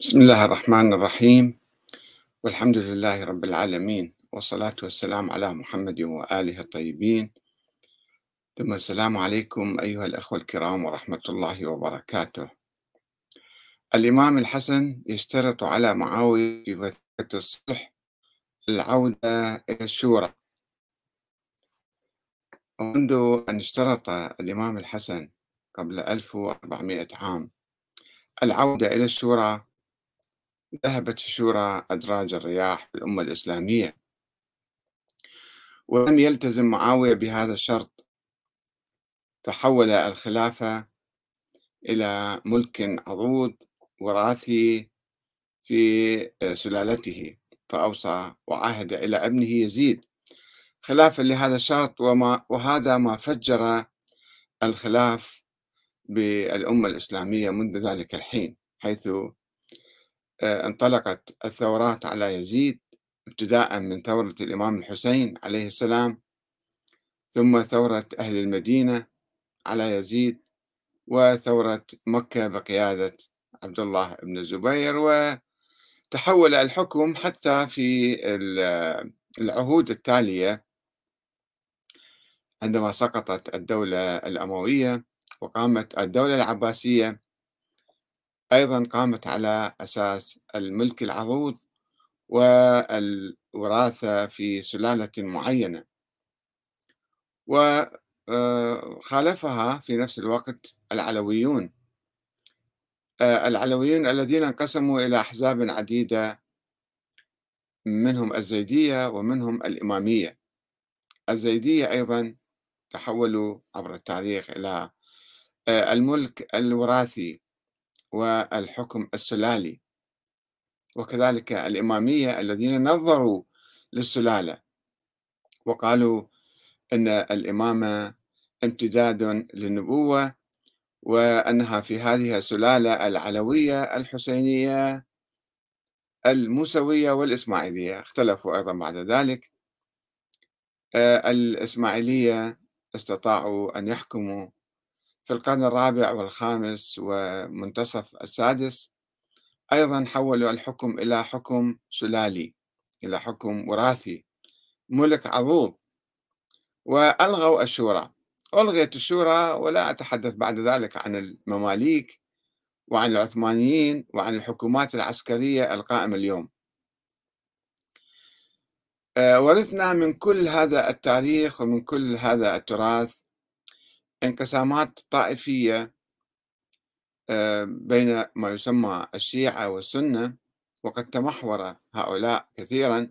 بسم الله الرحمن الرحيم. والحمد لله رب العالمين والصلاة والسلام على محمد وآله الطيبين. ثم السلام عليكم أيها الأخوة الكرام ورحمة الله وبركاته. الإمام الحسن يشترط على معاوية في وثيقة الصلح العودة إلى الشورى. ومنذ أن اشترط الإمام الحسن قبل 1400 عام العودة إلى الشورى ذهبت الشورى أدراج الرياح في الأمة الإسلامية ولم يلتزم معاوية بهذا الشرط. تحول الخلافة إلى ملك عضوض وراثي في سلالته فأوصى وعاهد إلى ابنه يزيد. خلافا لهذا الشرط وما وهذا ما فجر الخلاف بالأمة الإسلامية منذ ذلك الحين حيث انطلقت الثورات على يزيد ابتداء من ثورة الإمام الحسين عليه السلام ثم ثورة أهل المدينة على يزيد وثورة مكة بقيادة عبد الله بن الزبير وتحول الحكم حتى في العهود التالية عندما سقطت الدولة الأموية وقامت الدولة العباسية. أيضا قامت على أساس الملك العضوض والوراثة في سلالة معينة. وخالفها في نفس الوقت العلويون. العلويون الذين انقسموا إلى أحزاب عديدة منهم الزيدية ومنهم الإمامية. الزيدية أيضا تحولوا عبر التاريخ إلى الملك الوراثي. والحكم السلالي. وكذلك الإمامية الذين نظروا للسلالة. وقالوا أن الإمامة امتداد للنبوة وأنها في هذه السلالة العلوية الحسينية الموسوية والإسماعيلية. اختلفوا أيضا بعد ذلك. آه، الإسماعيلية استطاعوا أن يحكموا في القرن الرابع والخامس ومنتصف السادس أيضا حولوا الحكم إلى حكم سلالي إلى حكم وراثي ملك عضوض وألغوا الشورى. ألغيت الشورى ولا أتحدث بعد ذلك عن المماليك وعن العثمانيين وعن الحكومات العسكرية القائمة اليوم. آه، ورثنا من كل هذا التاريخ ومن كل هذا التراث انقسامات طائفية آه، بين ما يسمى الشيعة والسنة وقد تمحور هؤلاء كثيرا.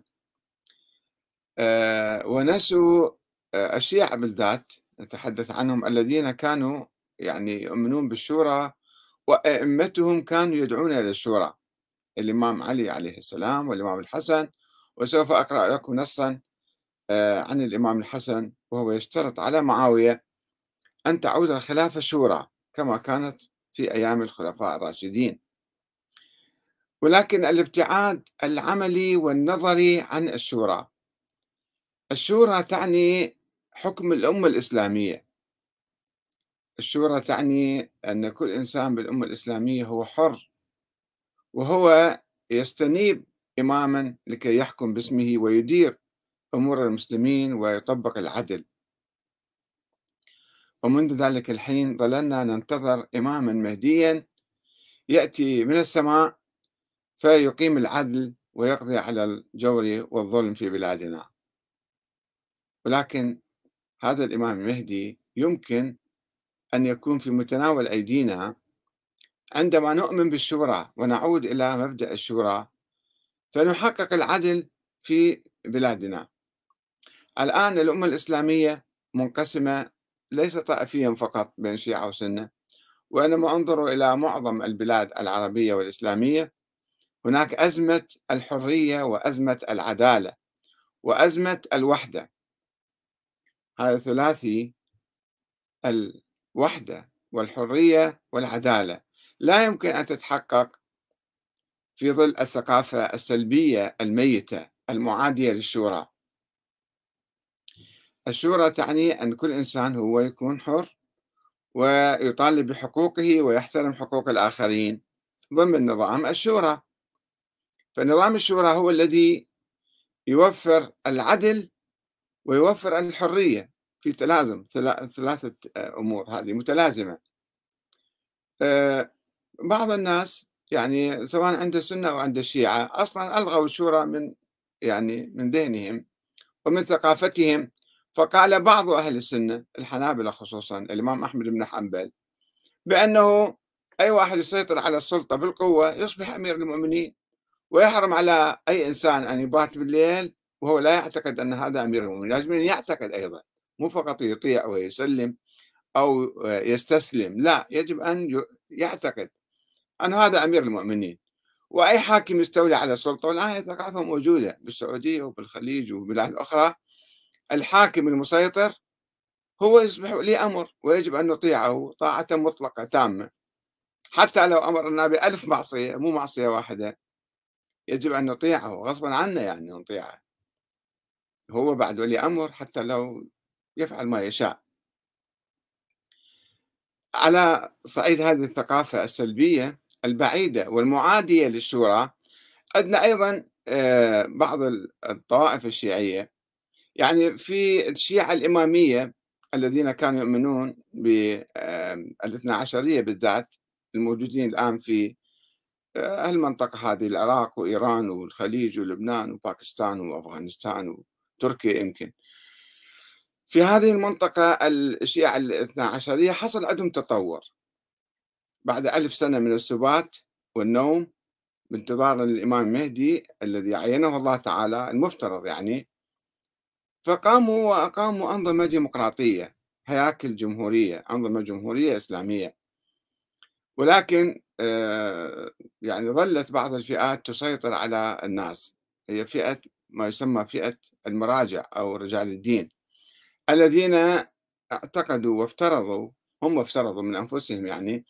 آه، ونسوا آه، الشيعة بالذات نتحدث عنهم الذين كانوا يعني يؤمنون بالشورى وأئمتهم كانوا يدعون إلى الشورى. الإمام علي عليه السلام والإمام الحسن وسوف أقرأ لكم نصا عن الإمام الحسن وهو يشترط على معاوية أن تعود الخلافة شورى كما كانت في أيام الخلفاء الراشدين. ولكن الابتعاد العملي والنظري عن الشورى. الشورى تعني حكم الأمة الإسلامية. الشورى تعني أن كل إنسان بالأمة الإسلامية هو حر وهو يستنيب إماما لكي يحكم باسمه ويدير أمور المسلمين ويطبق العدل. ومنذ ذلك الحين ظللنا ننتظر إماما مهديا يأتي من السماء فيقيم العدل ويقضي على الجور والظلم في بلادنا. ولكن هذا الإمام المهدي يمكن أن يكون في متناول أيدينا عندما نؤمن بالشورى ونعود إلى مبدأ الشورى فنحقق العدل في بلادنا. الآن الأمة الإسلامية منقسمة ليس طائفيا فقط بين شيعة وسنة وإنما انظروا إلى معظم البلاد العربية والإسلامية. هناك أزمة الحرية وأزمة العدالة وأزمة الوحدة. هذا ثلاثي الوحدة والحرية والعدالة. لا يمكن أن تتحقق في ظل الثقافة السلبية الميتة المعادية للشورى. الشورى تعني أن كل إنسان هو يكون حر ويطالب بحقوقه ويحترم حقوق الآخرين ضمن نظام الشورى. فنظام الشورى هو الذي يوفر العدل ويوفر الحرية في تلازم ثلاثة أمور هذه متلازمة. آه، بعض الناس يعني سواء عند السنة أو عند الشيعة أصلا ألغوا الشورى من يعني من ذهنهم ومن ثقافتهم فقال بعض أهل السنة الحنابلة خصوصا الإمام أحمد بن حنبل بأنه أي واحد يسيطر على السلطة بالقوة يصبح أمير المؤمنين ويحرم على أي إنسان أن يبات بالليل وهو لا يعتقد أن هذا أمير المؤمنين لازم يعتقد أيضا مو فقط يطيع ويسلم أو يستسلم لا يجب أن يعتقد أن هذا أمير المؤمنين. وأي حاكم يستولي على السلطة والآن الثقافة موجودة بالسعودية وبالخليج وبلاد أخرى الحاكم المسيطر هو يصبح ولي أمر ويجب أن نطيعه طاعة مطلقة تامة. حتى لو أمرنا بألف معصية مو معصية واحدة. يجب أن نطيعه غصبا عنا يعني نطيعه. هو بعد ولي أمر حتى لو يفعل ما يشاء. على صعيد هذه الثقافة السلبية البعيدة والمعادية للشورى عندنا أيضا آه، بعض الطوائف الشيعية يعني في الشيعة الإمامية الذين كانوا يؤمنون بالاثنى عشرية بالذات الموجودين الآن في آه، المنطقة هذه العراق وإيران والخليج ولبنان وباكستان وأفغانستان وتركيا يمكن. في هذه المنطقة الشيعة الاثنى عشرية حصل عندهم تطور. بعد ألف سنة من السبات والنوم بانتظار الإمام المهدي الذي عينه الله تعالى المفترض يعني فقاموا وأقاموا أنظمة ديمقراطية هياكل جمهورية أنظمة جمهورية إسلامية. ولكن آه، يعني ظلت بعض الفئات تسيطر على الناس. هي فئة ما يسمى فئة المراجع أو رجال الدين الذين اعتقدوا وافترضوا هم افترضوا من أنفسهم يعني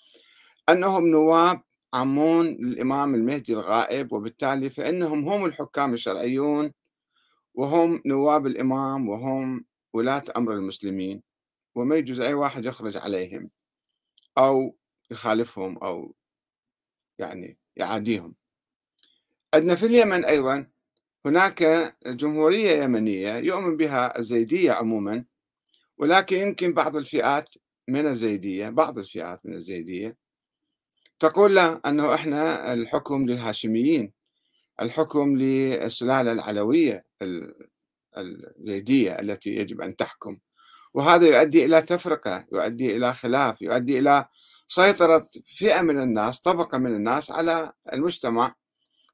أنهم نواب عمون للإمام المهدي الغائب وبالتالي فإنهم هم الحكام الشرعيون وهم نواب الإمام وهم ولاة أمر المسلمين وما يجوز أي واحد يخرج عليهم أو يخالفهم أو يعني يعاديهم. عندنا في اليمن أيضا هناك جمهورية يمنية يؤمن بها الزيدية عموما ولكن يمكن بعض الفئات من الزيدية بعض الفئات من الزيدية تقول لا أنه إحنا الحكم للهاشميين الحكم للسلالة العلوية. الزيدية التي يجب أن تحكم. وهذا يؤدي إلى تفرقة يؤدي إلى خلاف يؤدي إلى سيطرة فئة من الناس طبقة من الناس على المجتمع.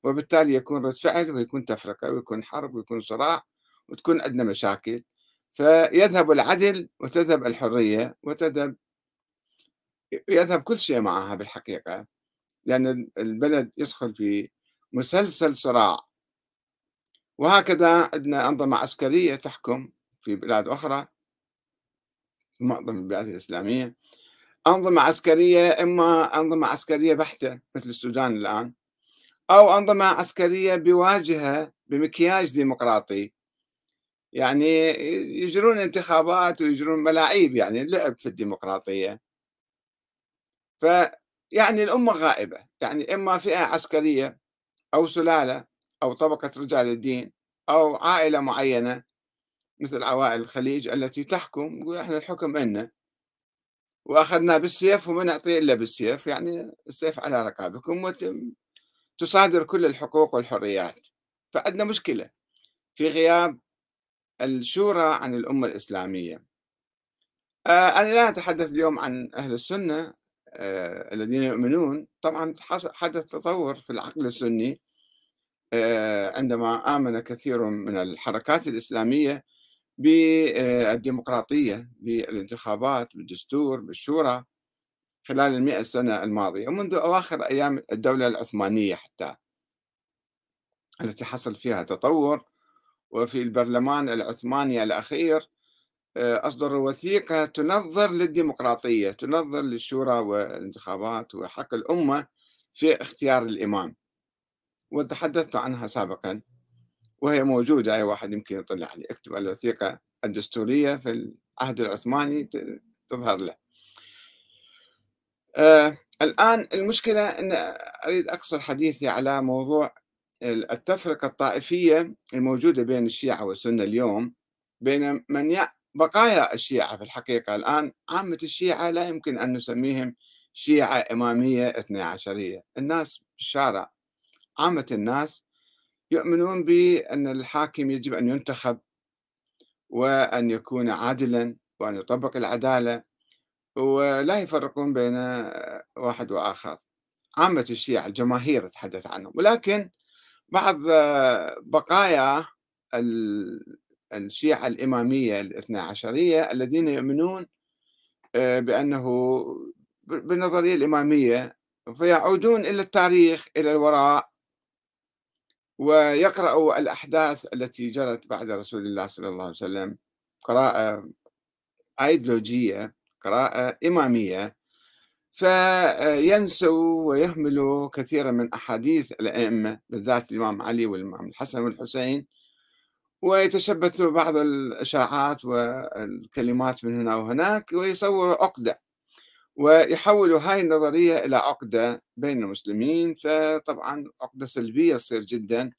وبالتالي يكون رد فعل ويكون تفرقة ويكون حرب ويكون صراع وتكون عندنا مشاكل. فيذهب العدل وتذهب الحرية وتذهب يذهب كل شيء معها بالحقيقة. لأن البلد يدخل في مسلسل صراع. وهكذا عندنا أنظمة عسكرية تحكم في بلاد أخرى معظم البلاد الإسلامية. أنظمة عسكرية إما أنظمة عسكرية بحتة مثل السودان الآن أو أنظمة عسكرية بواجهة بمكياج ديمقراطي. يعني يجرون انتخابات ويجرون ملاعيب يعني لعب في الديمقراطية. فيعني الأمة غائبة. يعني إما فئة عسكرية أو سلالة أو طبقة رجال الدين أو عائلة معينة مثل عوائل الخليج التي تحكم يقول إحنا الحكم عندنا. واخذنا بالسيف وما نعطي إلا بالسيف يعني السيف على رقابكم وتصادر كل الحقوق والحريات. فعندنا مشكلة في غياب الشورى عن الأمة الإسلامية. آه، أنا لا أتحدث اليوم عن أهل السنة آه، الذين يؤمنون. طبعا حدث تطور في العقل السني. عندما آمن كثير من الحركات الإسلامية بالديمقراطية بالانتخابات بالدستور بالشورى خلال المئة سنة الماضية ومنذ أواخر أيام الدولة العثمانية حتى التي حصل فيها تطور وفي البرلمان العثماني الأخير آه، أصدروا وثيقة تنظر للديمقراطية تنظر للشورى والانتخابات وحق الأمة في اختيار الإمام. وتحدثت عنها سابقا وهي موجودة أي واحد يمكن يطلع عليه اكتب الوثيقة الدستورية في العهد العثماني تظهر له آه الآن المشكلة أن أريد أقصر حديثي على موضوع التفرقة الطائفية الموجودة بين الشيعة والسنة اليوم بين من. بقايا الشيعة في الحقيقة الآن عامة الشيعة لا يمكن أن نسميهم شيعة إمامية اثنى عشرية الناس في الشارع عامة الناس يؤمنون بأن الحاكم يجب أن ينتخب وأن يكون عادلا وأن يطبق العدالة ولا يفرقون بين واحد وآخر. عامة الشيعة الجماهير أتحدث عنهم. ولكن بعض بقايا الشيعة الإمامية الاثنى عشرية الذين يؤمنون آه، بأنه بالنظرية الإمامية فيعودون إلى التاريخ إلى الوراء ويقرأوا الأحداث التي جرت بعد رسول الله صلى الله عليه وسلم. قراءة أيديولوجية قراءة إمامية. فينسوا ويهملوا كثيرا من أحاديث الأئمة بالذات الإمام علي والإمام الحسن والحسين. ويتشبثوا بعض الإشاعات والكلمات من هنا وهناك ويصوروا عقدة. ويحولوا هاي النظرية إلى عقدة بين المسلمين فطبعا عقدة سلبية تصير جدا.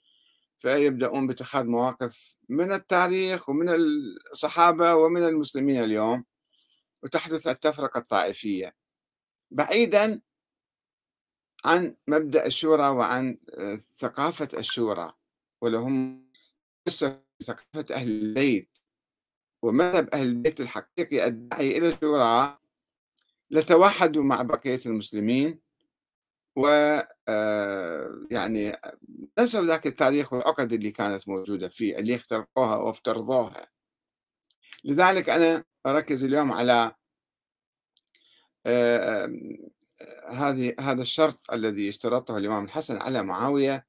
فيبدأون باتخاذ مواقف من التاريخ ومن الصحابة ومن المسلمين اليوم وتحدث التفرقة الطائفية. بعيدا عن مبدأ الشورى وعن ثقافة الشورى ولهم ثقافة أهل البيت ومذهب أهل البيت الحقيقي الداعي إلى الشورى لتوحدوا مع بقية المسلمين و آه، يعني نسوا ذاك التاريخ والعقد اللي كانت موجودة فيه اللي اخترقوها وافترضوها. لذلك أنا أركز اليوم على آه، هذه هذا الشرط الذي اشترطه الإمام الحسن على معاوية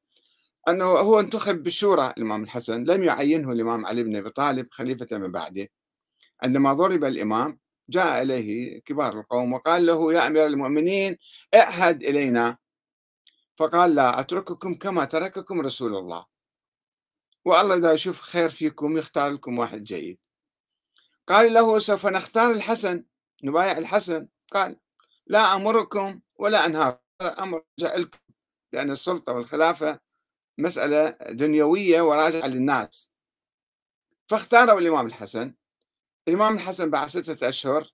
أنه هو انتخب بالشورى الإمام الحسن. لم يعينه الإمام علي بن أبي طالب خليفة من بعده. عندما ضرب الإمام جاء إليه كبار القوم وقال له يا أمير المؤمنين اعهد إلينا. فقال لا أترككم كما ترككم رسول الله. والله إذا يشوف خير فيكم يختار لكم واحد جيد. قال له سوف نختار الحسن نبايع الحسن. قال لا أمركم ولا أنهاكم أمر لكم لأن السلطة والخلافة مسألة دنيوية وراجعة للناس. فاختاروا الإمام الحسن. الإمام الحسن بعد ستة أشهر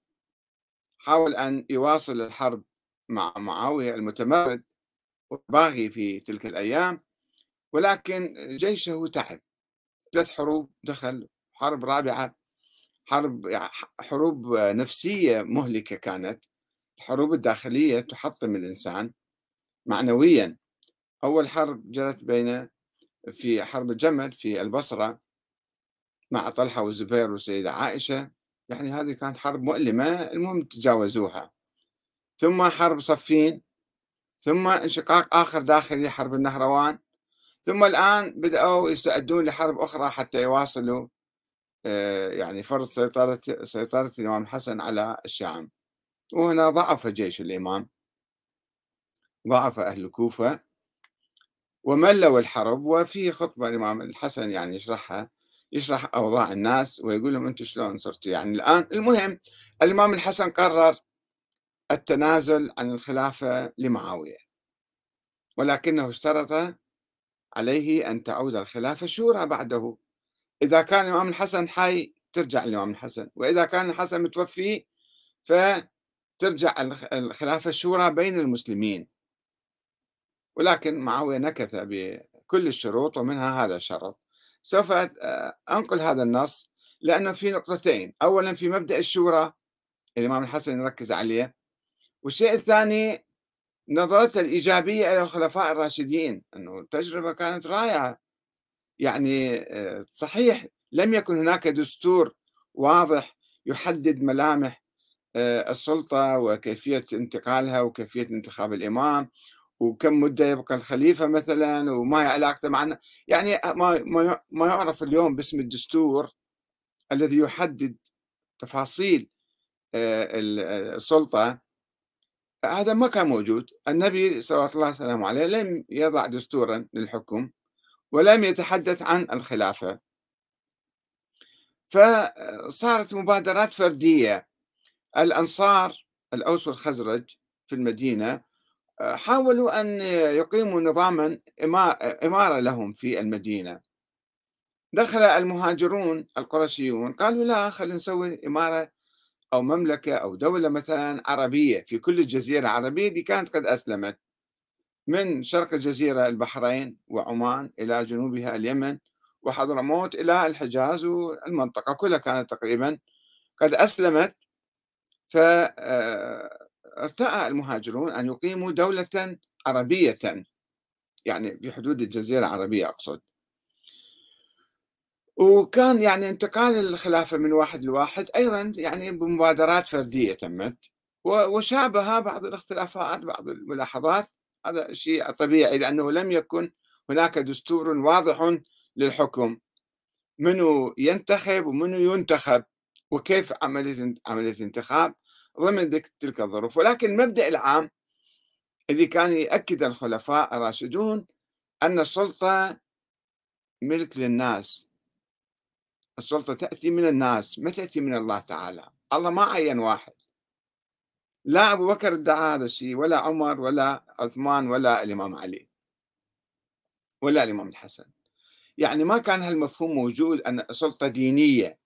حاول أن يواصل الحرب مع معاوية المتمرد والباغي في تلك الأيام ولكن جيشه تعب. ثلاث حروب دخل حرب رابعة حرب حروب نفسية مهلكة كانت. الحروب الداخلية تحطم الإنسان معنويا. أول حرب جرت بين في حرب الجمل في البصرة مع طلحة والزبير والسيدة عائشة يعني هذه كانت حرب مؤلمة المهم تجاوزوها. ثم حرب صفين ثم انشقاق آخر داخلي حرب النهروان ثم الآن بدأوا يستعدون لحرب أخرى حتى يواصلوا آه، يعني فرض سيطرة سيطرة الإمام الحسن على الشام. وهنا ضعف جيش الإمام. ضعف أهل الكوفة وملوا الحرب وفي خطبة الإمام الحسن يعني يشرحها يشرح أوضاع الناس ويقول لهم أنتم شلون صرتوا. يعني الآن المهم الإمام الحسن قرر التنازل عن الخلافة لمعاوية. ولكنه اشترط عليه أن تعود الخلافة شورى بعده. إذا كان الإمام الحسن حي ترجع الإمام الحسن. وإذا كان الحسن متوفي فترجع الخلافة الشورى بين المسلمين. ولكن معاوية نكث بكل الشروط ومنها هذا الشرط. سوف أنقل هذا النص لأنه في نقطتين. أولا في مبدأ الشورى الإمام الحسن يركز عليه. والشيء الثاني نظرته الإيجابية إلى الخلفاء الراشدين أنه التجربة كانت رائعة. يعني صحيح لم يكن هناك دستور واضح يحدد ملامح السلطة وكيفية انتقالها وكيفية انتخاب الإمام. وكم مدة يبقى الخليفة مثلا وما علاقته معنا. يعني ما ما يعرف اليوم باسم الدستور الذي يحدد تفاصيل آه، السلطة. هذا ما كان موجود. النبي صلى الله عليه عليه لم يضع دستورا للحكم ولم يتحدث عن الخلافة. فصارت مبادرات فردية. الأنصار الأوس والخزرج في المدينة حاولوا أن يقيموا نظاما إمارة لهم في المدينة. دخل المهاجرون القرشيون قالوا لا خلينا نسوي إمارة أو مملكة أو دولة مثلا عربية في كل الجزيرة العربية دي كانت قد أسلمت. من شرق الجزيرة البحرين وعمان إلى جنوبها اليمن وحضرموت إلى الحجاز والمنطقة كلها كانت تقريبا قد أسلمت. فارتأى المهاجرون أن يقيموا دولة عربية يعني بحدود الجزيرة العربية أقصد. وكان يعني انتقال الخلافة من واحد لواحد أيضا يعني بمبادرات فردية تمت وشابه بعض الاختلافات بعض الملاحظات. هذا شيء طبيعي لأنه لم يكن هناك دستور واضح للحكم منو ينتخب ومنو ينتخب وكيف عملية عملية الانتخاب. ضمن تلك الظروف. ولكن المبدأ العام اللي كان يأكد الخلفاء الراشدون أن السلطة ملك للناس. السلطة تأتي من الناس ما تأتي من الله تعالى. الله ما عين واحد. لا أبو بكر ادعى هذا الشيء ولا عمر ولا عثمان ولا الإمام علي. ولا الإمام الحسن. يعني ما كان هالمفهوم موجود أن سلطة دينية.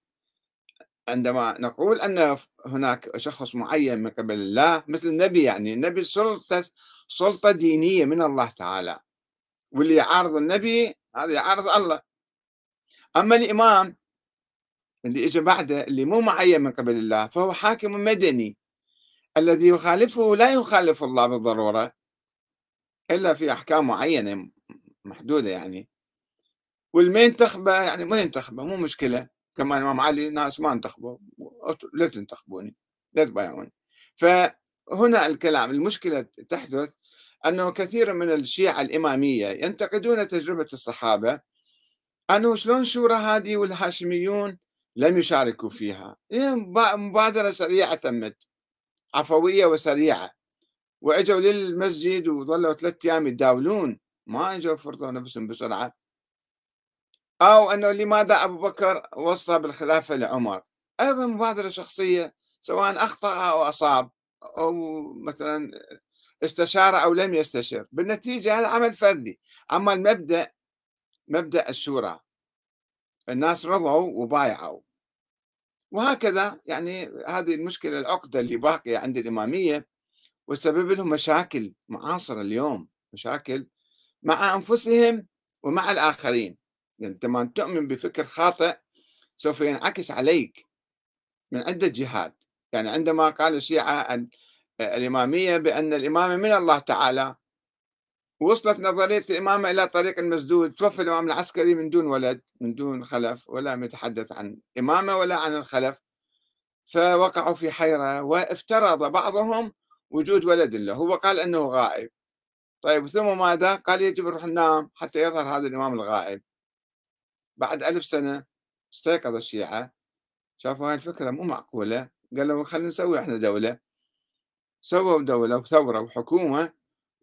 عندما نقول أن هناك شخص معين من قبل الله مثل النبي يعني النبي سلطة سلطة دينية من الله تعالى. واللي يعارض النبي هذا يعارض الله. أما الإمام اللي اجى بعده اللي مو معين من قبل الله فهو حاكم مدني. الذي يخالفه لا يخالف الله بالضرورة إلا في أحكام معينة محدودة يعني. والما ينتخبه يعني ما ينتخبة مو مشكلة. كما الامام علي ناس ما انتخبوا لا تنتخبوني لا تبايعوني. فهنا الكلام المشكلة تحدث أنه كثير من الشيعة الإمامية ينتقدون تجربة الصحابة أنه شلون الشورى هذه والهاشميون لم يشاركوا فيها. هي مبادرة سريعة تمت عفوية وسريعة وإجوا للمسجد وظلوا ثلاثة أيام يتداولون ما إجوا فرضوا نفسهم بسرعة. أو أنه لماذا أبو بكر وصى بالخلافة لعمر؟ أيضا مبادرة شخصية سواء أخطأ أو أصاب أو مثلا استشار أو لم يستشر. بالنتيجة هذا عمل فردي. أما المبدأ مبدأ الشورى. الناس رضوا وبايعوا. وهكذا يعني هذه المشكلة العقدة اللي باقية عند الإمامية وسبب لهم مشاكل معاصرة اليوم مشاكل مع أنفسهم ومع الآخرين. يعني عندما تؤمن بفكر خاطئ سوف ينعكس عليك من عدة جهات. يعني عندما قال الشيعة الإمامية بأن الإمامة من الله تعالى وصلت نظرية الإمامة إلى طريق المسدود توفى الإمام العسكري من دون ولد من دون خلف ولا يتحدث عن إمامة ولا عن الخلف. فوقعوا في حيرة وافترض بعضهم وجود ولد له. هو قال أنه غائب. طيب ثم ماذا؟ قال يجب نروح ننام حتى يظهر هذا الإمام الغائب. بعد ألف سنة استيقظ الشيعة شافوا هاي الفكرة مو معقولة قالوا خلينا نسوي إحنا دولة. سووا دولة وثورة وحكومة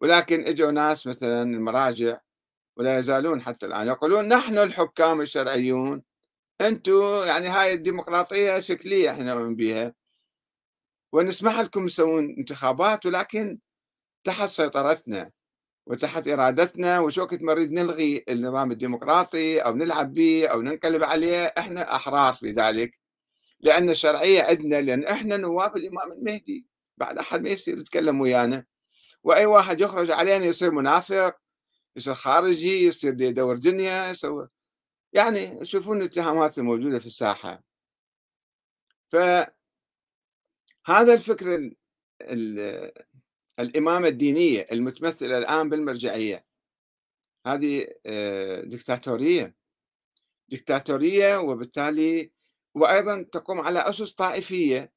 ولكن إجوا ناس مثلا المراجع ولا يزالون حتى الآن يقولون نحن الحكام الشرعيون أنتم يعني هاي الديمقراطية شكلية إحنا نؤمن بها ونسمح لكم تسوون انتخابات ولكن تحت سيطرتنا. وتحت إرادتنا وشو وقت نريد نلغي النظام الديمقراطي أو نلعب به أو ننقلب عليه إحنا أحرار في ذلك. لأن الشرعية عندنا لأن إحنا نواب الإمام المهدي. بعد أحد ما يصير يتكلم ويانا. وأي واحد يخرج علينا يصير منافق يصير خارجي يصير يدور دنيا يصير يعني شوفون الاتهامات الموجودة في الساحة. فهذا الفكر الإمامة الدينية المتمثلة الآن بالمرجعية. هذه آه، دكتاتورية. دكتاتورية وبالتالي وأيضا تقوم على أسس طائفية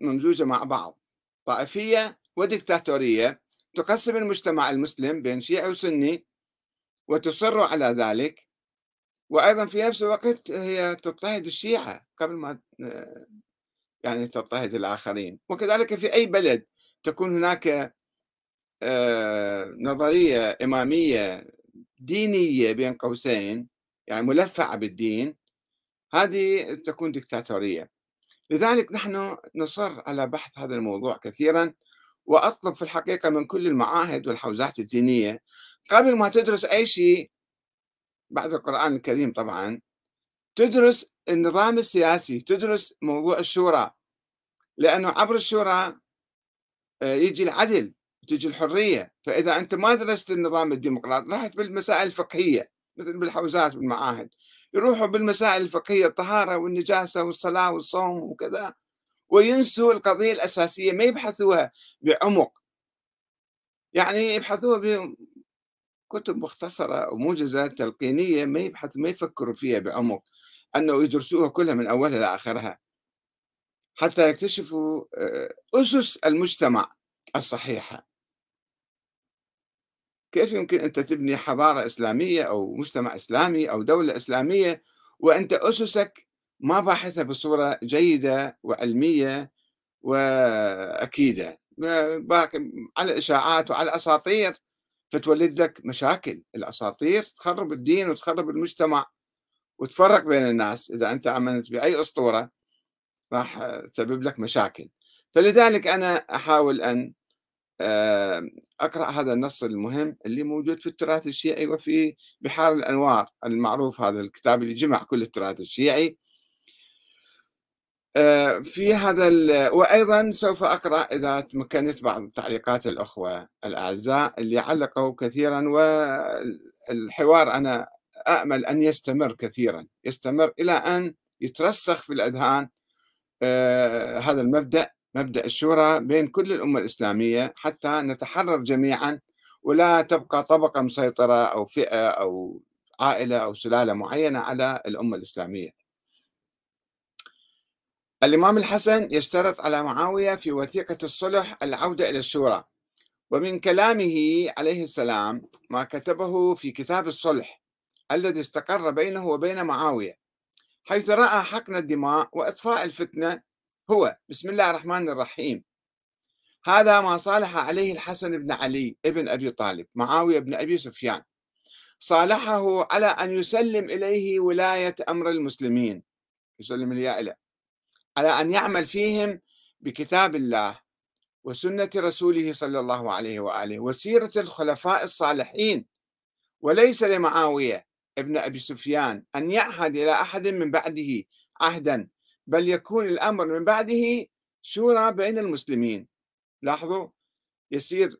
ممزوجة مع بعض. طائفية وديكتاتورية تقسم المجتمع المسلم بين شيعي وسني وتصر على ذلك. وأيضا في نفس الوقت هي تضطهد الشيعة قبل ما يعني تضطهد الآخرين. وكذلك في أي بلد تكون هناك آه، نظرية إمامية دينية بين قوسين يعني ملفعة بالدين هذه تكون دكتاتورية لذلك نحن نصر على بحث هذا الموضوع كثيرا وأطلب في الحقيقة من كل المعاهد والحوزات الدينية قبل ما تدرس أي شيء بعد القرآن الكريم طبعا تدرس النظام السياسي تدرس موضوع الشورى. لأنه عبر الشورى يجي العدل تجي الحرية. فإذا أنت ما درست النظام الديمقراطي رحت بالمسائل الفقهية مثل بالحوزات بالمعاهد يروحوا بالمسائل الفقهية الطهارة والنجاسة والصلاة والصوم وكذا وينسوا القضية الأساسية. ما يبحثوها بعمق. يعني يبحثوها بكتب مختصرة وموجزة تلقينية ما يبحثوا ما يفكروا فيها بعمق. أنه يدرسوها كلها من أولها لآخرها. حتى يكتشفوا آه، أسس المجتمع الصحيحة. كيف يمكن أنت تبني حضارة إسلامية أو مجتمع إسلامي أو دولة إسلامية وأنت أسسك ما باحثها بصورة جيدة وعلمية وأكيدة؟ على إشاعات وعلى أساطير فتولد لك مشاكل. الأساطير تخرب الدين وتخرب المجتمع وتفرق بين الناس إذا أنت آمنت بأي أسطورة. راح تسبب لك مشاكل. فلذلك أنا أحاول أن أقرأ هذا النص المهم اللي موجود في التراث الشيعي وفي بحار الأنوار المعروف هذا الكتاب اللي جمع كل التراث الشيعي. في هذا وأيضا سوف أقرأ إذا تمكنت بعض تعليقات الأخوة الأعزاء اللي علقوا كثيرا والحوار أنا أأمل أن يستمر كثيرا. يستمر إلى أن يترسخ في الأذهان هذا المبدأ مبدأ الشورى بين كل الأمة الإسلامية حتى نتحرر جميعا ولا تبقى طبقة مسيطرة أو فئة أو عائلة أو سلالة معينة على الأمة الإسلامية. الإمام الحسن يشترط على معاوية في وثيقة الصلح العودة إلى الشورى ومن كلامه عليه السلام ما كتبه في كتاب الصلح الذي استقر بينه وبين معاوية. حيث رأى حقن الدماء وإطفاء الفتنة هو بسم الله الرحمن الرحيم. هذا ما صالح عليه الحسن بن علي ابن أبي طالب معاوية بن أبي سفيان. صالحه على أن يسلم إليه ولاية أمر المسلمين. يسلم إليه على أن يعمل فيهم بكتاب الله وسنة رسوله صلى الله عليه وآله وسيرة الخلفاء الصالحين. وليس لمعاوية ابن أبي سفيان أن يعهد إلى أحد من بعده عهدا بل يكون الأمر من بعده شورى بين المسلمين. لاحظوا؟ يسير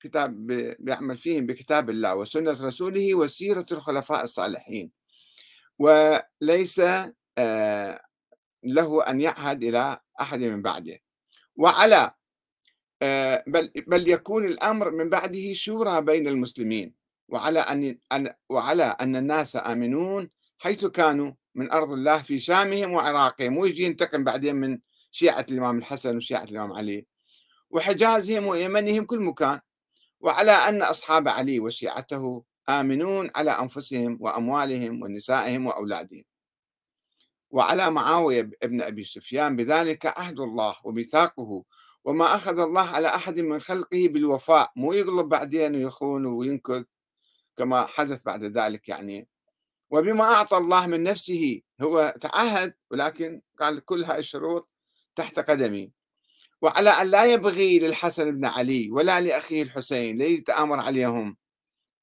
كتاب بيعمل فيهم بكتاب الله وسنة رسوله وسيرة الخلفاء الصالحين. وليس آه، له أن يعهد إلى أحد من بعده. وعلى آه، بل, بل يكون الأمر من بعده شورى بين المسلمين. وعلى أن وعلى أن الناس آمنون حيث كانوا من أرض الله في شامهم وعراقهم ويجي ينتقم بعدين من شيعة الإمام الحسن وشيعة الإمام علي. وحجازهم ويمنهم كل مكان. وعلى أن أصحاب علي وشيعته آمنون على أنفسهم وأموالهم ونسائهم وأولادهم. وعلى معاوية ابن أبي سفيان بذلك عهد الله وميثاقه. وما أخذ الله على أحد من خلقه بالوفاء مو يغلب بعدين ويخون وينكث. كما حدث بعد ذلك يعني. وبما أعطى الله من نفسه هو تعهد ولكن قال كل هاي الشروط تحت قدمي. وعلى أن لا يبغي للحسن بن علي ولا لأخيه الحسين ليتآمر عليهم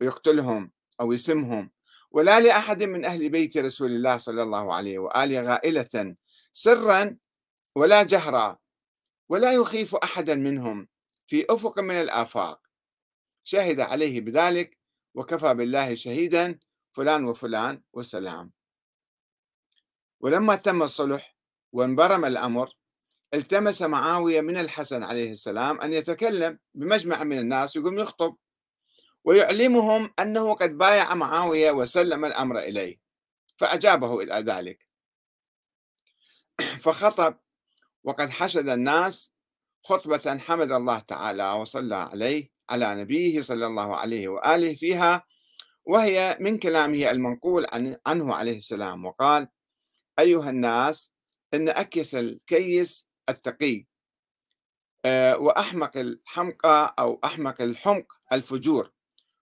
ويقتلهم أو يسمهم ولا لأحد من أهل بيت رسول الله صلى الله عليه وآله غائلة سرا ولا جهرا ولا يخيف أحدا منهم في أفق من الآفاق. شهد عليه بذلك وكفى بالله شهيدا فلان وفلان والسلام. ولما تم الصلح وانبرم الأمر التمس معاوية من الحسن عليه السلام أن يتكلم بمجمع من الناس يقوم يخطب ويعلمهم أنه قد بايع معاوية وسلم الأمر إليه فأجابه إلى ذلك. فخطب وقد حشد الناس خطبة حمد الله تعالى وصلى عليه على نبيه صلى الله عليه وآله فيها وهي من كلامه المنقول عنه عليه السلام وقال أيها الناس إن أكيس الكيس التقي آه، وأحمق الحمقى أو أحمق الحمق الفجور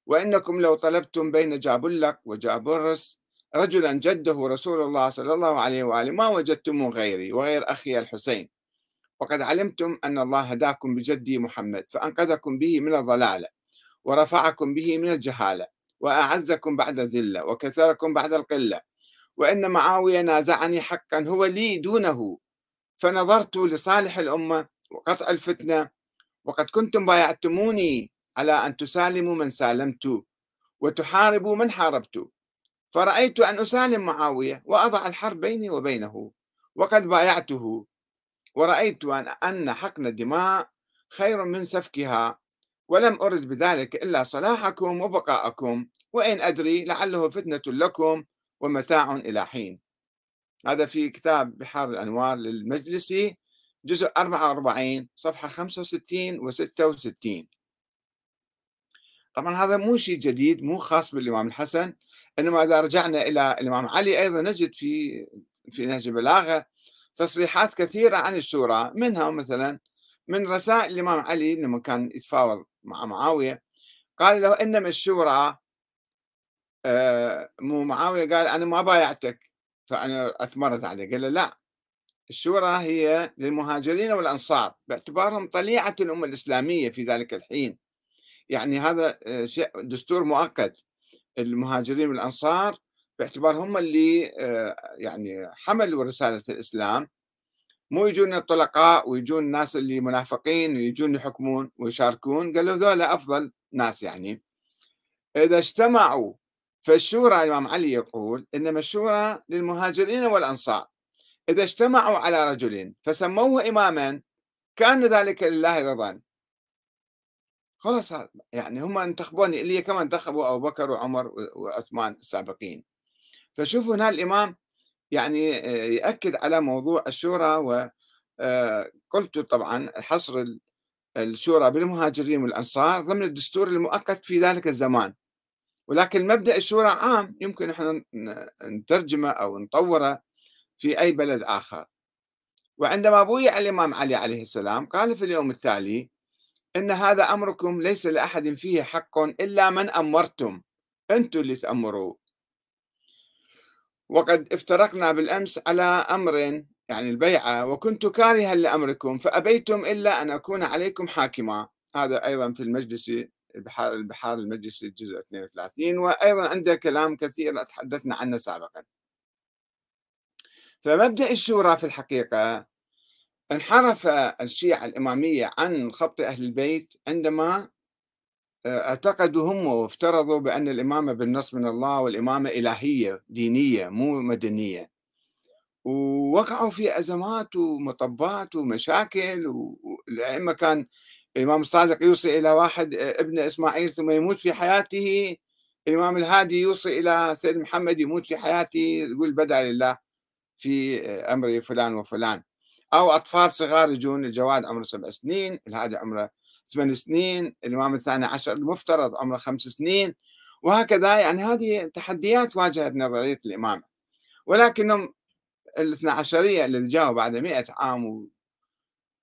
وإنكم لو طلبتم بين جابلك وجابرس رجلا جده رسول الله صلى الله عليه وآله ما وجدتم غيري وغير أخي الحسين. وقد علمتم أن الله هداكم بجدي محمد فأنقذكم به من الضلالة ورفعكم به من الجهالة وأعزكم بعد الذلة وكثركم بعد القلة وإن معاوية نازعني حقا هو لي دونه. فنظرت لصالح الأمة وقطع الفتنة وقد كنتم بايعتموني على أن تسالموا من سالمت وتحاربوا من حاربت. فرأيت أن أسالم معاوية وأضع الحرب بيني وبينه وقد بايعته. ورأيت أن حقن الدماء خير من سفكها ولم أرد بذلك إلا صلاحكم وبقاءكم وإن أدري لعله فتنة لكم ومتاع إلى حين. هذا في كتاب بحار الأنوار للمجلسي جزء 44 صفحة 65 و 66 طبعا هذا مو شيء جديد مو خاص بالإمام الحسن إنما إذا رجعنا إلى الإمام علي أيضا نجد في في نهج البلاغة تصريحات كثيرة عن الشورى منها مثلا من رسائل الإمام علي لما كان يتفاوض مع معاوية قال له إنما الشورى آه، مو معاوية قال أنا ما بايعتك فأنا أتمرد عليه قال له لا الشورى هي للمهاجرين والأنصار باعتبارهم طليعة الأمة الإسلامية في ذلك الحين. يعني هذا آه، دستور مؤقت المهاجرين والأنصار باعتبار هم اللي آه، يعني حملوا رسالة الإسلام. مو يجون الطلقاء ويجون الناس اللي منافقين ويجون يحكمون ويشاركون قالوا ذولا أفضل ناس يعني. إذا اجتمعوا فالشورى الإمام علي يقول إنما الشورى للمهاجرين والأنصار. إذا اجتمعوا على رجل فسموه إماما كان ذلك لله رضا. خلاص يعني هم انتخبوني اللي كمان انتخبوا أبو بكر وعمر وعثمان السابقين. فشوفوا هنا الإمام يعني آه، يأكد على موضوع الشورى وقلت آه، طبعا حصر الشورى بالمهاجرين والأنصار ضمن الدستور المؤقت في ذلك الزمان. ولكن مبدأ الشورى عام يمكن إحنا نترجمه أو نطوره في أي بلد آخر. وعندما بويع الإمام علي عليه السلام قال في اليوم التالي إن هذا أمركم ليس لأحد فيه حق إلا من أمرتم. أنتم اللي تأمروا. وقد افترقنا بالأمس على أمر يعني البيعة وكنت كارها لأمركم فأبيتم إلا أن أكون عليكم حاكما. هذا أيضا في المجلس البحار البحار المجلس الجزء 32 وأيضا عنده كلام كثير تحدثنا عنه سابقا. فمبدأ الشورى في الحقيقة انحرف الشيعة الإمامية عن خط أهل البيت عندما اعتقدوا هم وافترضوا بأن الإمامة بالنص من الله والإمامة إلهية دينية مو مدنية. ووقعوا في أزمات ومطبات ومشاكل والأئمة كان الإمام الصادق يوصي إلى واحد آه، ابن إسماعيل ثم يموت في حياته الإمام الهادي يوصي إلى سيد محمد يموت في حياته يقول بدأ لله في آه، أمر فلان وفلان. أو أطفال صغار يجون الجواد عمره سبع سنين الهادي عمره ثمان سنين الإمام الثاني عشر المفترض عمره خمس سنين وهكذا. يعني هذه تحديات واجهت نظرية الإمامة. ولكنهم الاثنى عشرية الذي جاءوا بعد مئة عام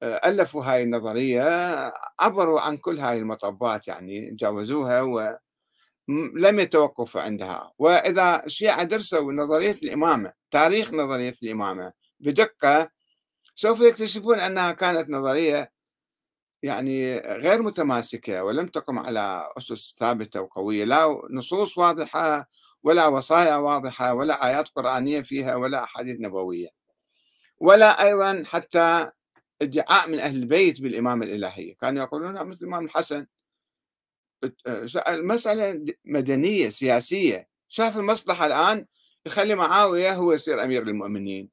ألفوا هاي النظرية عبروا عن كل هاي المطبات يعني جاوزوها ولم يتوقفوا عندها. وإذا الشيعة درسوا نظرية الإمامة تاريخ نظرية الإمامة بدقة سوف يكتشفون أنها كانت نظرية يعني غير متماسكة ولم تقم على أسس ثابتة وقوية لا نصوص واضحة ولا وصايا واضحة ولا آيات قرآنية فيها ولا أحاديث نبوية. ولا أيضا حتى إدعاء من أهل البيت بالإمامة الإلهية كانوا يقولون مثل الإمام الحسن. المسألة مدنية سياسية. شاف المصلحة الآن يخلي معاوية هو يصير أمير المؤمنين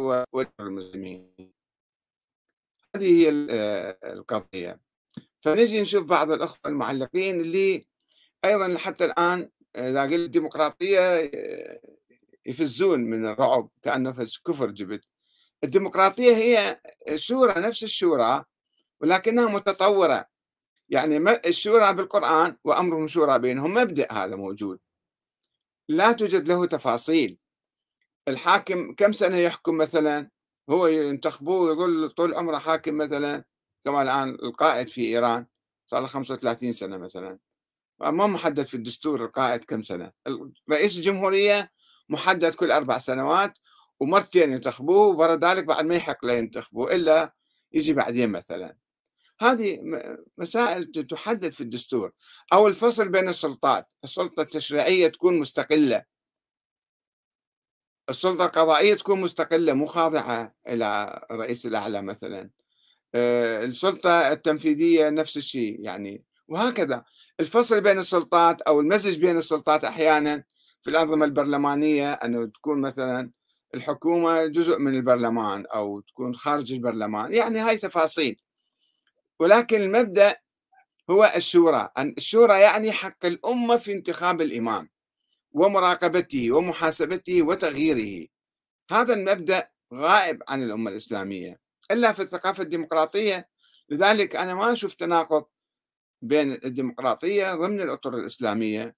هو المسلمين. هذه هي القضية. فنجي نشوف بعض الأخوة المعلقين اللي أيضا حتى الآن إذا قلت ديمقراطية يفزون من الرعب كأنه كفر جبت. الديمقراطية هي الشورى نفس الشورى ولكنها متطورة. يعني الشورى بالقرآن وأمرهم شورى بينهم مبدأ هذا موجود. لا توجد له تفاصيل. الحاكم كم سنة يحكم مثلا؟ هو ينتخبوه ويظل طول عمره حاكم مثلا كما الآن القائد في إيران صار له 35 سنة مثلا. ما محدد في الدستور القائد كم سنة. رئيس الجمهورية محدد كل أربع سنوات ومرتين ينتخبوه وبعد ذلك بعد ما يحق له ينتخبوه إلا يجي بعدين مثلا. هذه مسائل تحدد في الدستور. أو الفصل بين السلطات. السلطة التشريعية تكون مستقلة. السلطة القضائية تكون مستقلة مو خاضعة إلى الرئيس الأعلى مثلا. آه، السلطة التنفيذية نفس الشيء يعني. وهكذا. الفصل بين السلطات أو المزج بين السلطات أحيانا في الأنظمة البرلمانية أنه تكون مثلا الحكومة جزء من البرلمان أو تكون خارج البرلمان. يعني هاي تفاصيل. ولكن المبدأ هو الشورى. الشورى يعني حق الأمة في انتخاب الإمام. ومراقبته ومحاسبته وتغييره. هذا المبدأ غائب عن الأمة الإسلامية إلا في الثقافة الديمقراطية. لذلك أنا ما أشوف تناقض بين الديمقراطية ضمن الأطر الإسلامية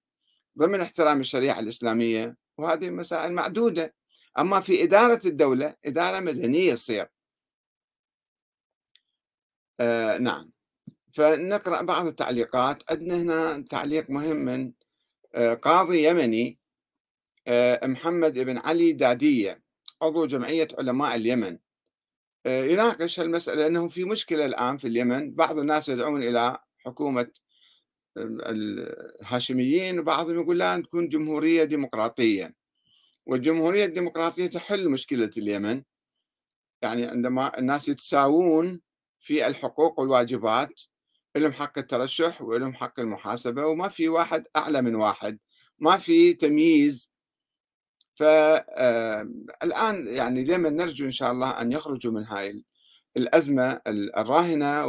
ضمن احترام الشريعة الإسلامية وهذه مسائل معدودة. أما في إدارة الدولة إدارة مدنية تصير. آه نعم. فنقرأ بعض التعليقات. عندنا هنا تعليق مهم من قاضي يمني آه محمد بن علي دادية عضو جمعية علماء اليمن. آه يناقش المسألة أنه في مشكلة الآن في اليمن. بعض الناس يدعون إلى حكومة الهاشميين وبعضهم يقول لا تكون جمهورية ديمقراطية. والجمهورية الديمقراطية تحل مشكلة اليمن. يعني عندما الناس يتساوون في الحقوق والواجبات لهم حق الترشح ولهم حق المحاسبة وما في واحد أعلى من واحد ما في تمييز. فالآن يعني اليمن نرجو إن شاء الله أن يخرجوا من هاي الأزمة الراهنة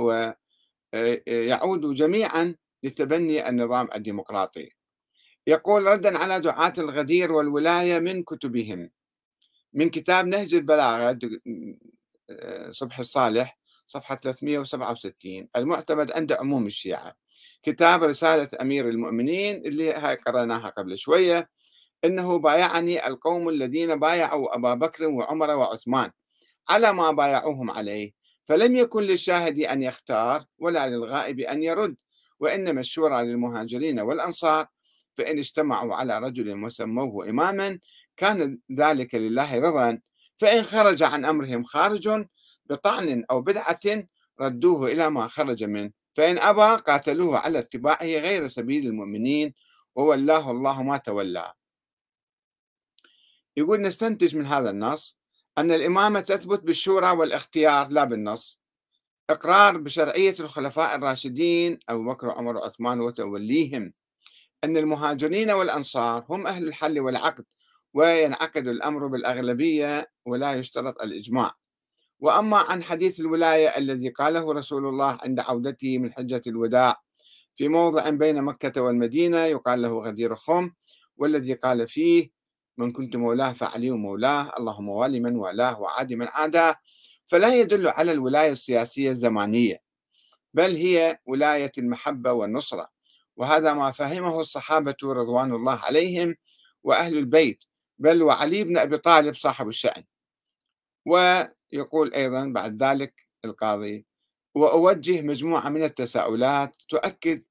ويعودوا جميعا لتبني النظام الديمقراطي. يقول ردا على دعاة الغدير والولاية من كتبهم. من كتاب نهج البلاغة صبح الصالح صفحة 367 المعتمد عند عموم الشيعة. كتاب رسالة أمير المؤمنين اللي هاي قرأناها قبل شوية إنه بايعني القوم الذين بايعوا أبا بكر وعمر وعثمان على ما بايعوهم عليه فلم يكن للشاهد أن يختار ولا للغائب أن يرد وإنما الشورى للمهاجرين والأنصار فإن اجتمعوا على رجل وسموه إماما كان ذلك لله رضا فإن خرج عن أمرهم خارج بطعن أو بدعة ردوه إلى ما خرج منه. فإن أبى قاتلوه على اتباعه غير سبيل المؤمنين وولاه الله ما تولى. يقول نستنتج من هذا النص أن الإمامة تثبت بالشورى والاختيار لا بالنص. إقرار بشرعية الخلفاء الراشدين أبو بكر وعمر وعثمان وتوليهم أن المهاجرين والأنصار هم أهل الحل والعقد وينعقد الأمر بالأغلبية ولا يشترط الإجماع. وأما عن حديث الولاية الذي قاله رسول الله عند عودته من حجة الوداع في موضع بين مكة والمدينة يقال له غدير خم والذي قال فيه من كنت مولاه فعلي مولاه اللهم والي من والاه وعادي من عاداه. فلا يدل على الولاية السياسية الزمانية بل هي ولاية المحبة والنصرة وهذا ما فهمه الصحابة رضوان الله عليهم وأهل البيت بل وعلي بن أبي طالب صاحب الشأن. ويقول أيضا بعد ذلك القاضي وأوجه مجموعة من التساؤلات تؤكد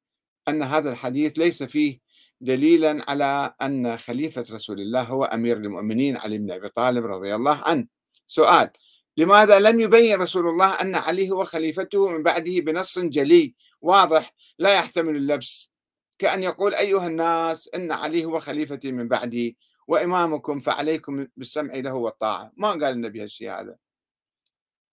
أن هذا الحديث ليس فيه دليلا على أن خليفة رسول الله هو أمير المؤمنين علي بن أبي طالب رضي الله عنه. سؤال لماذا لم يبين رسول الله أن علي هو خليفته من بعده بنص جلي واضح لا يحتمل اللبس؟ كأن يقول أيها الناس إن علي هو خليفتي من بعدي وإمامكم فعليكم بالسمع له والطاعة. ما قال النبي هالشيء هذا؟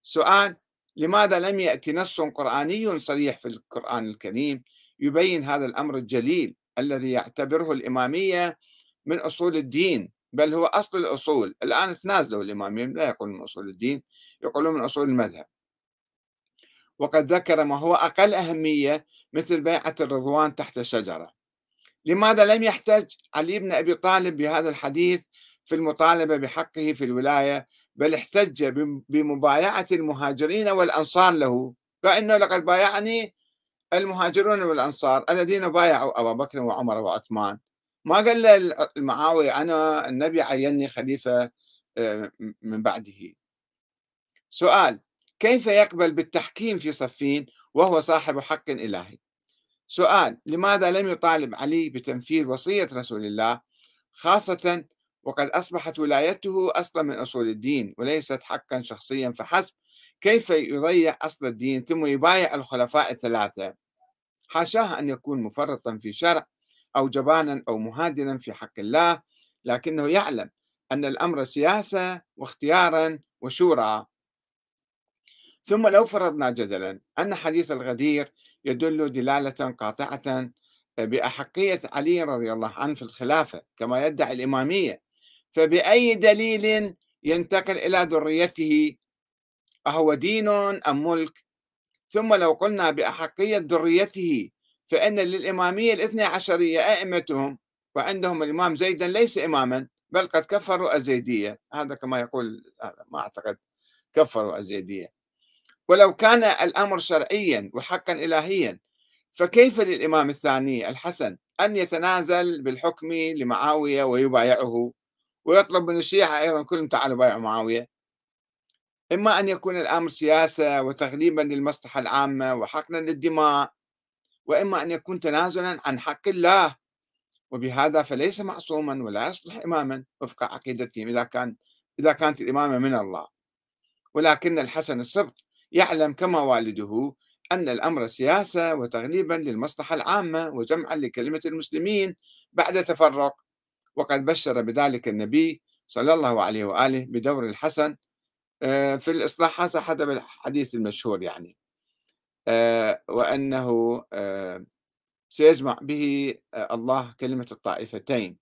سؤال لماذا لم يأتي نص قرآني صريح في القرآن الكريم؟ يبين هذا الأمر الجليل الذي يعتبره الإمامية من أصول الدين بل هو أصل الأصول. الآن تنازلوا الإمامية لا يقولون من أصول الدين يقولون من أصول المذهب. وقد ذكر ما هو أقل أهمية مثل بيعة الرضوان تحت الشجرة لماذا لم يحتج علي بن أبي طالب بهذا الحديث في المطالبة بحقه في الولاية بل احتج بمبايعة المهاجرين والأنصار له. فإنه لقد بايعني المهاجرون والأنصار الذين بايعوا أبا بكر وعمر وعثمان. ما قال المعاوية أنا النبي عيني خليفة آه، من بعده. سؤال كيف يقبل بالتحكيم في صفين وهو صاحب حق إلهي؟ سؤال لماذا لم يطالب علي بتنفيذ وصية رسول الله خاصة وقد أصبحت ولايته أصلا من أصول الدين وليست حقا شخصيا فحسب كيف يضيع أصل الدين ثم يبايع الخلفاء الثلاثة. حاشاه أن يكون مفرطا في شرع أو جبانا أو مهادنا في حق الله لكنه يعلم أن الأمر سياسة واختيارا وشورى. ثم لو فرضنا جدلا أن حديث الغدير يدل دلالة قاطعة بأحقية علي رضي الله عنه في الخلافة كما يدعي الإمامية فبأي دليل ينتقل إلى ذريته؟ أهو دين أم ملك؟ ثم لو قلنا بأحقية ذريته فإن للإمامية الاثنى عشرية أئمتهم وعندهم الإمام زيدا ليس إماما بل قد كفروا الزيدية. هذا كما يقول ما أعتقد كفروا الزيدية. ولو كان الأمر شرعيا وحقا إلهيا فكيف للإمام الثاني الحسن أن يتنازل بالحكم لمعاوية ويبايعه؟ ويطلب من الشيعة أيضا كلهم تعالوا بايعوا معاوية. إما أن يكون الأمر سياسة وتغليبا للمصلحة العامة وحقنا للدماء وإما أن يكون تنازلا عن حق الله. وبهذا فليس معصوما ولا يصلح إماما. وفق عقيدتهم إذا كان إذا كانت الإمامة من الله. ولكن الحسن السبط يعلم كما والده أن الأمر سياسة وتغليبا للمصلحة العامة وجمعا لكلمة المسلمين بعد تفرق. وقد بشر بذلك النبي صلى الله عليه وآله بدور الحسن آه، في الإصلاحات حسب الحديث المشهور يعني آه، وأنه آه، سيجمع به الله كلمة الطائفتين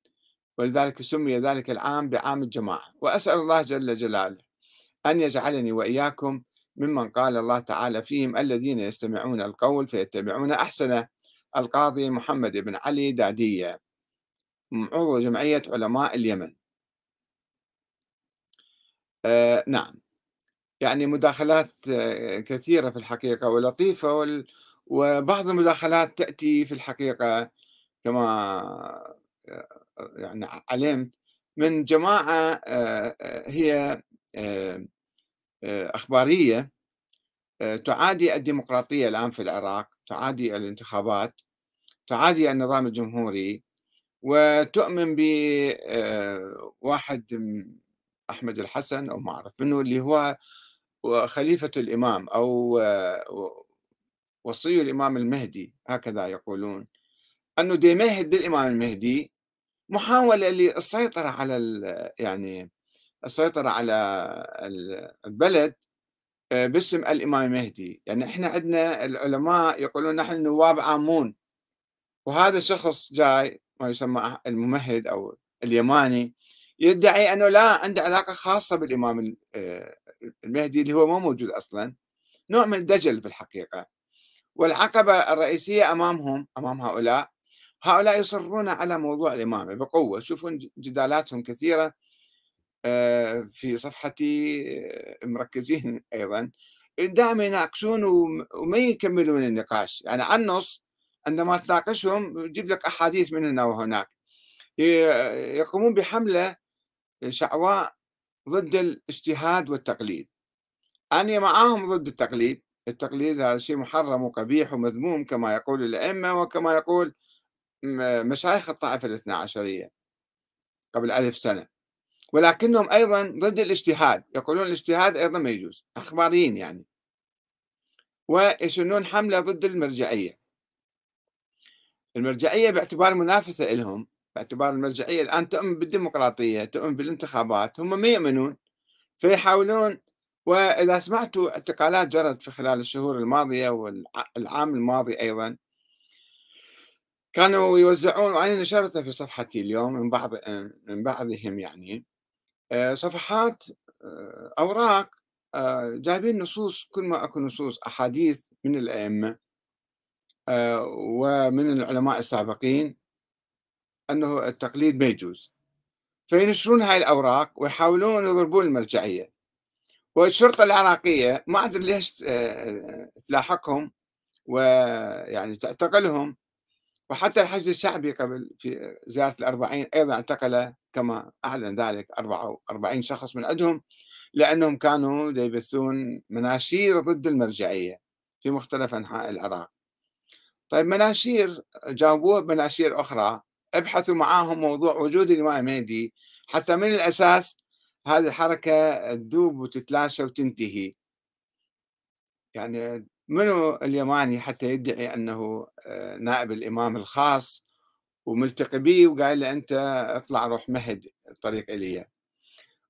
ولذلك سمي ذلك العام بعام الجماعة. وأسأل الله جل جلاله أن يجعلني وإياكم ممن قال الله تعالى فيهم الذين يستمعون القول فيتبعون أحسنه القاضي محمد بن علي دادية. عضو جمعية علماء اليمن. آه نعم. يعني مداخلات آه، كثيرة في الحقيقة ولطيفة وال... وبعض المداخلات تأتي في الحقيقة كما آه، يعني علمت من جماعة آه، هي أخبارية تعادي الديمقراطية الآن في العراق تعادي الانتخابات تعادي النظام الجمهوري وتؤمن بواحد أحمد الحسن أو ما أعرف منه اللي هو خليفة الإمام أو وصي الإمام المهدي هكذا يقولون. أنه دي مهد للإمام المهدي محاولة للسيطرة على يعني السيطرة على البلد آه، باسم الإمام المهدي. يعني إحنا عندنا العلماء يقولون نحن نواب عامون وهذا الشخص جاي ما يسمى الممهد أو اليماني يدعي أنه لا عنده علاقة خاصة بالإمام آه، المهدي اللي هو مو موجود أصلا نوع من الدجل في الحقيقة. والعقبة الرئيسية أمامهم أمام هؤلاء هؤلاء يصرون على موضوع الإمامة بقوة. شوفون جدالاتهم كثيرة آه، في صفحتي آه، مركزين أيضا. دائما يناقشون وما يكملون النقاش. يعني عن النص عندما تناقشهم يجيب لك أحاديث من هنا وهناك. يقومون بحملة شعواء ضد الاجتهاد والتقليد. أنا معاهم ضد التقليد. التقليد هذا شيء محرم وقبيح ومذموم كما يقول الأئمة وكما يقول مشايخ الطائفة الاثنى عشرية قبل ألف سنة. ولكنهم أيضا ضد الاجتهاد. يقولون الاجتهاد أيضا ما يجوز. أخباريين يعني. ويشنون حملة ضد المرجعية. المرجعية باعتبار منافسة لهم باعتبار المرجعية الآن تؤمن بالديمقراطية تؤمن بالانتخابات هم ما يؤمنون. فيحاولون وإذا سمعتوا اعتقالات جرت في خلال الشهور الماضية والعام الماضي أيضا كانوا يوزعون وأنا نشرتها في صفحتي اليوم من بعض من بعضهم يعني. آه، صفحات آه، أوراق آه، جايبين نصوص كل ما أكو نصوص أحاديث من الأئمة. ومن العلماء السابقين أنه التقليد ما يجوز. فينشرون هاي الأوراق ويحاولون يضربون المرجعية. والشرطة العراقية ما أدري ليش آه، تلاحقهم ويعني تعتقلهم. وحتى الحشد الشعبي قبل في زيارة الأربعين أيضا اعتقل كما أعلن ذلك 44 شخص من عندهم لأنهم كانوا يبثون مناشير ضد المرجعية في مختلف أنحاء العراق. طيب مناشير جاوبوه بمناشير أخرى ابحثوا معاهم موضوع وجود الإمام المهدي حتى من الأساس هذه الحركة تذوب وتتلاشى وتنتهي. يعني منو اليماني حتى يدعي أنه آه، نائب الإمام الخاص وملتقي به وقال له أنت اطلع روح مهد الطريق إلي.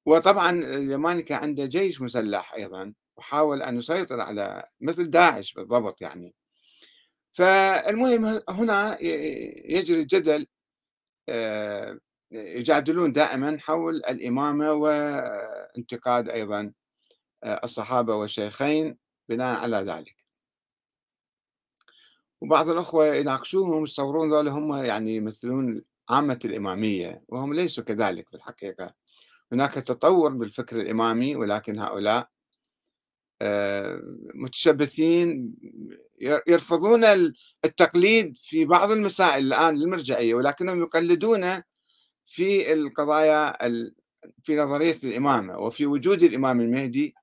وطبعا اليماني كان عنده جيش مسلح أيضا وحاول أن يسيطر على مثل داعش بالضبط يعني. فالمهم هنا يجري جدل آه، يجادلون دائما حول الإمامة وانتقاد أيضا آه، الصحابة والشيخين بناء على ذلك. وبعض الأخوة يناقشوهم يتصورون ذولا هم يعني يمثلون عامة الإمامية وهم ليسوا كذلك في الحقيقة. هناك تطور بالفكر الإمامي ولكن هؤلاء متشبثين يرفضون التقليد في بعض المسائل الآن للمرجعية ولكنهم يقلدون في القضايا في نظرية الإمامة وفي وجود الإمام المهدي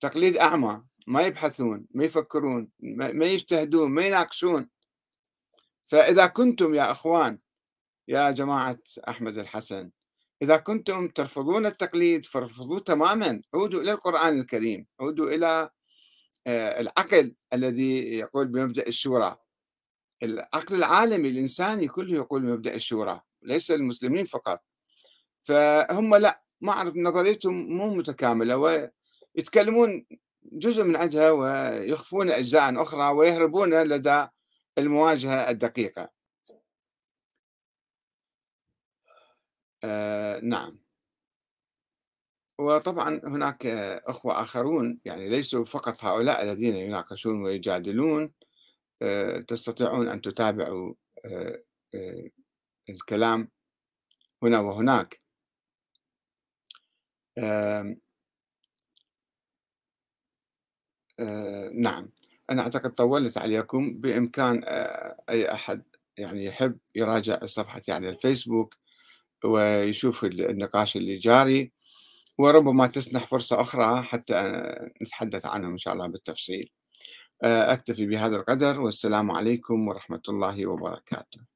تقليد أعمى. ما يبحثون ما يفكرون ما يجتهدون ما يناقشون. فإذا كنتم يا أخوان يا جماعة أحمد الحسن إذا كنتم ترفضون التقليد فارفضوه تماما. عودوا إلى القرآن الكريم. عودوا إلى آه، العقل الذي يقول بمبدأ الشورى. العقل العالمي الإنساني كله يقول بمبدأ الشورى ليس المسلمين فقط. فهم لا ما أعرف نظريتهم مو متكاملة ويتكلمون جزء من عندها ويخفون أجزاء أخرى ويهربون لدى المواجهة الدقيقة. آه نعم. وطبعا هناك أخوة آخرون يعني ليسوا فقط هؤلاء الذين يناقشون ويجادلون آه تستطيعون أن تتابعوا آه الكلام هنا وهناك. نعم. أنا أعتقد طولت عليكم. بإمكان أي أحد يعني يحب يراجع صفحتي على الفيسبوك ويشوف النقاش اللي جاري وربما تسنح فرصة أخرى حتى نتحدث عنهم إن شاء الله بالتفصيل. آه، أكتفي بهذا القدر والسلام عليكم ورحمة الله وبركاته.